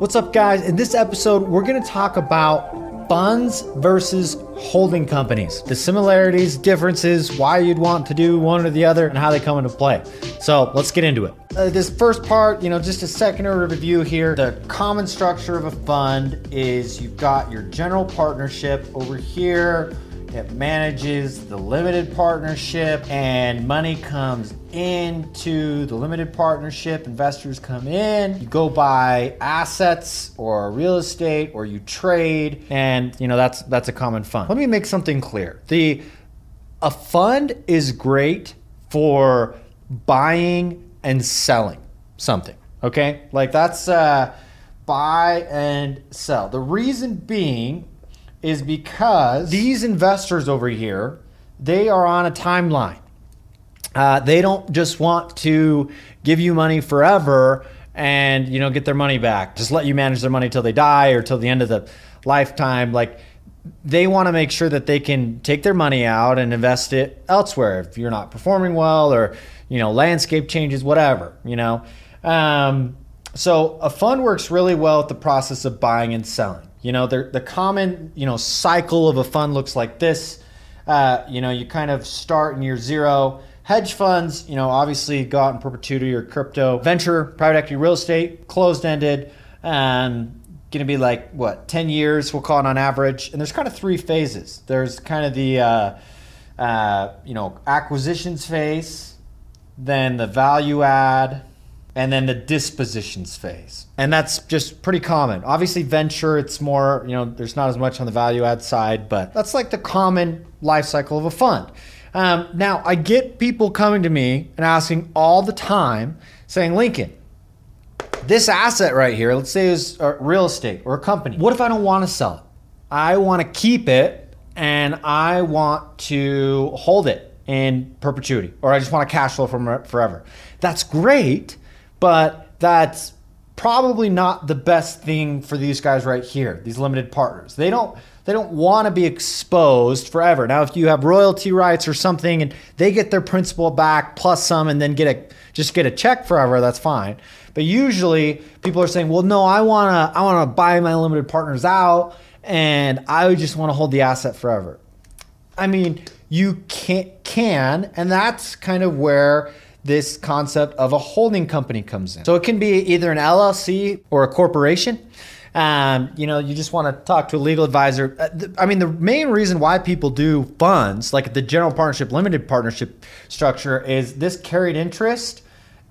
What's up, guys? In this episode, we're going to talk about funds versus holding companies, the similarities, differences, why you'd want to do one or the other, and how they come into play. So let's get into it. Uh, this first part, you know, just a second order review here. The common structure of a fund is you've got your general partnership over here it manages the limited partnership and money comes into the limited partnership. Investors come in, you go buy assets or real estate or you trade and you know that's that's a common fund. Let me make something clear. The a fund is great for buying and selling something. Okay? Like that's uh buy and sell. The reason being is because these investors over here, they are on a timeline. Uh, they don't just want to give you money forever and you know get their money back. Just let you manage their money till they die or till the end of the lifetime. Like they want to make sure that they can take their money out and invest it elsewhere if you're not performing well or you know landscape changes, whatever. You know. Um, so a fund works really well at the process of buying and selling. You know, the common, you know, cycle of a fund looks like this. Uh, you know, you kind of start in year zero. Hedge funds, you know, obviously go out in perpetuity or crypto. Venture, private equity, real estate, closed ended. Um, going to be like, what, 10 years, we'll call it on average. And there's kind of three phases. There's kind of the, uh, uh, you know, acquisitions phase, then the value add, and then the dispositions phase. And that's just pretty common. Obviously, venture, it's more, you know, there's not as much on the value add side, but that's like the common life cycle of a fund. Um, now, I get people coming to me and asking all the time, saying, Lincoln, this asset right here, let's say is real estate or a company. What if I don't want to sell it? I want to keep it and I want to hold it in perpetuity, or I just want to cash flow from forever. That's great but that's probably not the best thing for these guys right here, these limited partners. They don't they don't want to be exposed forever. Now, if you have royalty rights or something and they get their principal back plus some and then get a just get a check forever, that's fine. But usually people are saying, "Well, no, I want to I want to buy my limited partners out and I just want to hold the asset forever." I mean, you can can and that's kind of where this concept of a holding company comes in. So it can be either an LLC or a corporation. Um, you know, you just want to talk to a legal advisor. Uh, I mean, the main reason why people do funds, like the general partnership, limited partnership structure, is this carried interest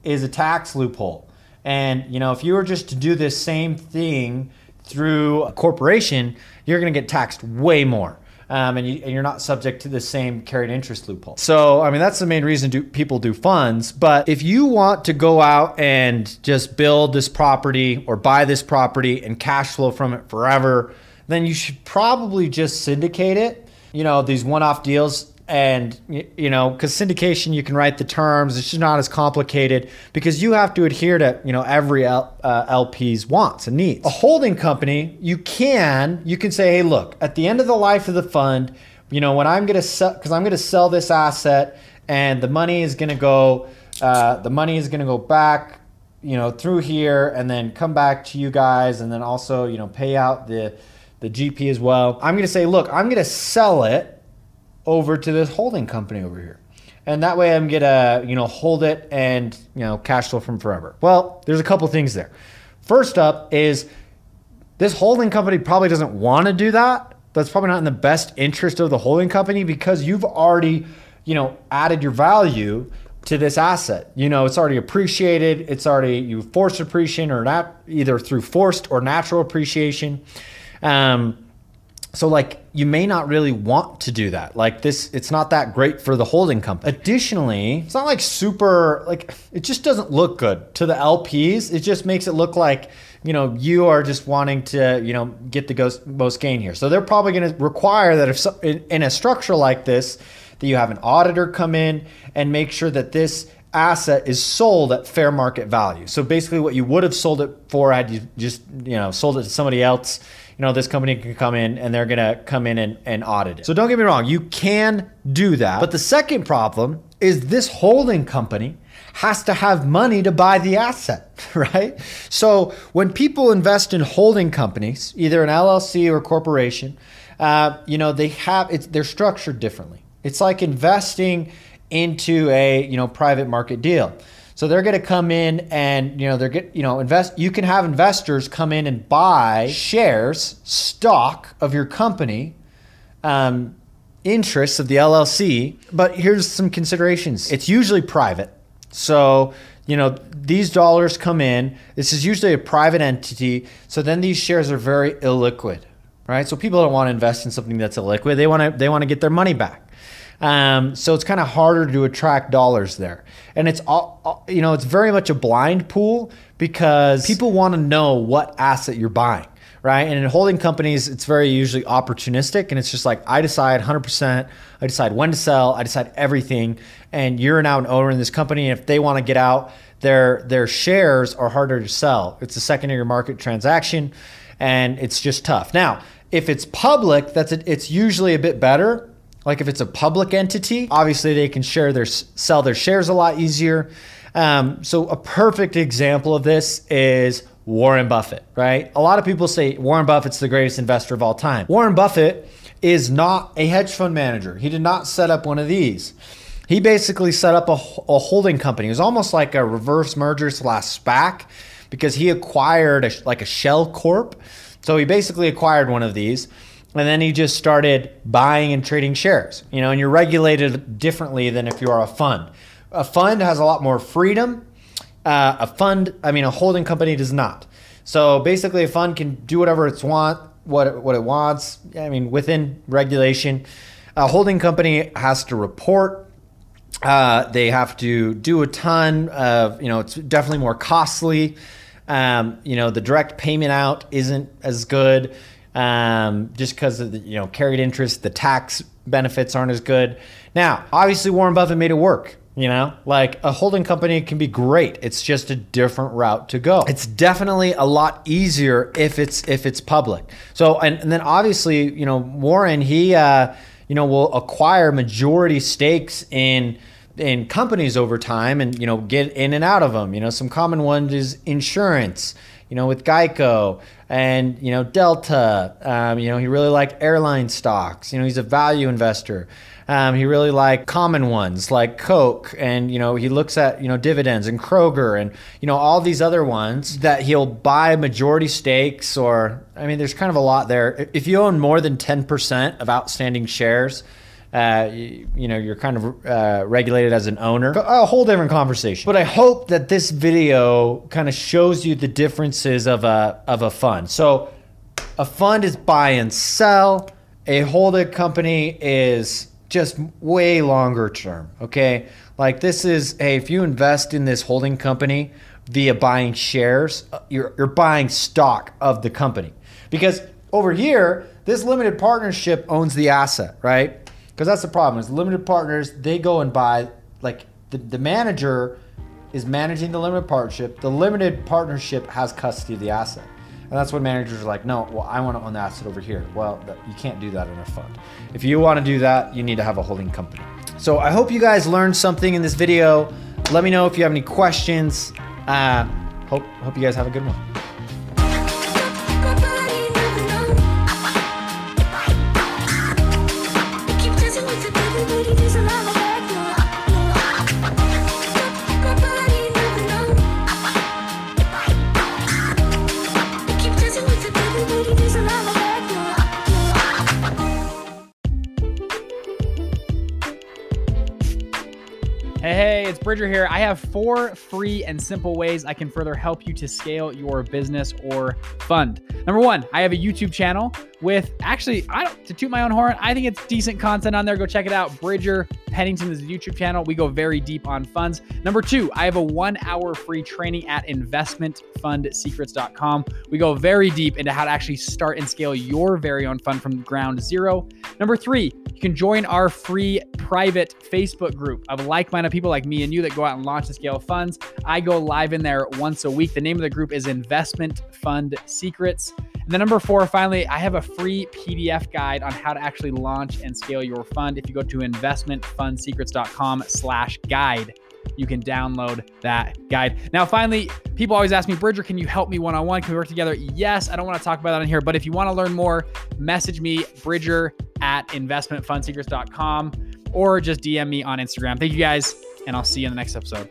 is a tax loophole. And, you know, if you were just to do this same thing through a corporation, you're going to get taxed way more um, and, you, are not subject to the same carried interest loophole. So, I mean, that's the main reason do, people do funds. But if you want to go out and just build this property or buy this property and cash flow from it forever, then you should probably just syndicate it. You know, these one off deals and you know because syndication you can write the terms. It's just not as complicated because you have to adhere to you know every L, uh, lp's wants and needs. A holding company you can you can say hey look at the end of the life of the fund you know when i'm going to sell because i'm going to sell this asset and the money is going to go uh, the money is going to go back you know through here and then come back to you guys and then also you know pay out the the gp as well. I'm going to say look i'm going to sell it over to this holding company over here. And that way I'm gonna, you know, hold it and, you know, cash flow from forever. Well, there's a couple things there. First up is this holding company probably doesn't want to do that. That's probably not in the best interest of the holding company because you've already, you know, added your value to this asset. You know, it's already appreciated. It's already you forced appreciation or not either through forced or natural appreciation. Um, So like you may not really want to do that. Like this, it's not that great for the holding company. Additionally, it's not like super like it just doesn't look good to the LPs. It just makes it look like you know you are just wanting to you know get the most gain here. So they're probably going to require that if so, in, in a structure like this, that you have an auditor come in and make sure that this asset is sold at fair market value. So basically, what you would have sold it for had you just you know sold it to somebody else you know, this company can come in and they're going to come in and, and audit it. So don't get me wrong, you can do that. But the second problem is this holding company has to have money to buy the asset, right? So when people invest in holding companies, either an LLC or corporation, uh, you know, they have it's they're structured differently. It's like investing into a you know private market deal. So they're going to come in and you know they're get you know invest. You can have investors come in and buy shares, stock of your company, um, interests of the LLC. But here's some considerations. It's usually private, so you know these dollars come in. This is usually a private entity. So then these shares are very illiquid, right? So people don't want to invest in something that's illiquid. They want to they want to get their money back. Um, so it's kind of harder to attract dollars there. And it's all, you know, it's very much a blind pool because people want to know what asset you're buying, right? And in holding companies, it's very usually opportunistic and it's just like, I decide 100%, I decide when to sell, I decide everything. And you're now an owner in this company. And if they want to get out, their, their shares are harder to sell. It's a secondary market transaction and it's just tough. Now, if it's public, that's a, it's usually a bit better like if it's a public entity, obviously they can share their sell their shares a lot easier. Um, so a perfect example of this is Warren Buffett, right? A lot of people say Warren Buffett's the greatest investor of all time. Warren Buffett is not a hedge fund manager. He did not set up one of these. He basically set up a, a holding company. It was almost like a reverse merger slash SPAC because he acquired a, like a shell corp. So he basically acquired one of these and then he just started buying and trading shares. You know, and you're regulated differently than if you are a fund. A fund has a lot more freedom. Uh, a fund, I mean, a holding company does not. So basically, a fund can do whatever it's want, what it, what it wants. I mean, within regulation. A holding company has to report. Uh, they have to do a ton of, you know, it's definitely more costly. Um, you know, the direct payment out isn't as good um, just because of the you know carried interest, the tax benefits aren't as good. Now, obviously, Warren Buffett made it work. You know, like a holding company can be great. It's just a different route to go. It's definitely a lot easier if it's if it's public. So and, and then obviously, you know, Warren he uh, you know will acquire majority stakes in in companies over time and you know get in and out of them. You know, some common ones is insurance you know, with Geico and, you know, Delta. Um, you know, he really liked airline stocks. You know, he's a value investor. Um, he really liked common ones like Coke, and you know he looks at you know dividends and Kroger, and you know all these other ones that he'll buy majority stakes. Or I mean, there's kind of a lot there. If you own more than ten percent of outstanding shares, uh, you, you, know, you're kind of uh, regulated as an owner. A whole different conversation. But I hope that this video kind of shows you the differences of a of a fund. So, a fund is buy and sell. A holding company is just way longer term. Okay, like this is hey, if you invest in this holding company via buying shares, uh, you're you're buying stock of the company because over here this limited partnership owns the asset, right? Because that's the problem is limited partners they go and buy like the, the manager is managing the limited partnership the limited partnership has custody of the asset. And that's when managers are like no well i want to own the asset over here. Well you can't do that in a fund. If you want to do that you need to have a holding company. So i hope you guys learned something in this video. Let me know if you have any questions. Uh, hope hope you guys have a good one Bridger here. I have four free and simple ways I can further help you to scale your business or fund. Number one, I have a YouTube channel with actually, I don't to toot my own horn. I think it's decent content on there. Go check it out. Bridger Pennington is a YouTube channel. We go very deep on funds. Number two, I have a one hour free training at investmentfundsecrets.com. We go very deep into how to actually start and scale your very own fund from ground zero. Number three, you can join our free private Facebook group of like minded people like me and you that go out and launch and scale funds. I go live in there once a week. The name of the group is Investment Fund Secrets. And then number four, finally, I have a free PDF guide on how to actually launch and scale your fund. If you go to investmentfundsecrets.com slash guide, you can download that guide. Now, finally, people always ask me, Bridger, can you help me one on one? Can we work together? Yes, I don't want to talk about that in here, but if you want to learn more, message me, Bridger at investmentfundsecrets.com, or just DM me on Instagram. Thank you guys, and I'll see you in the next episode.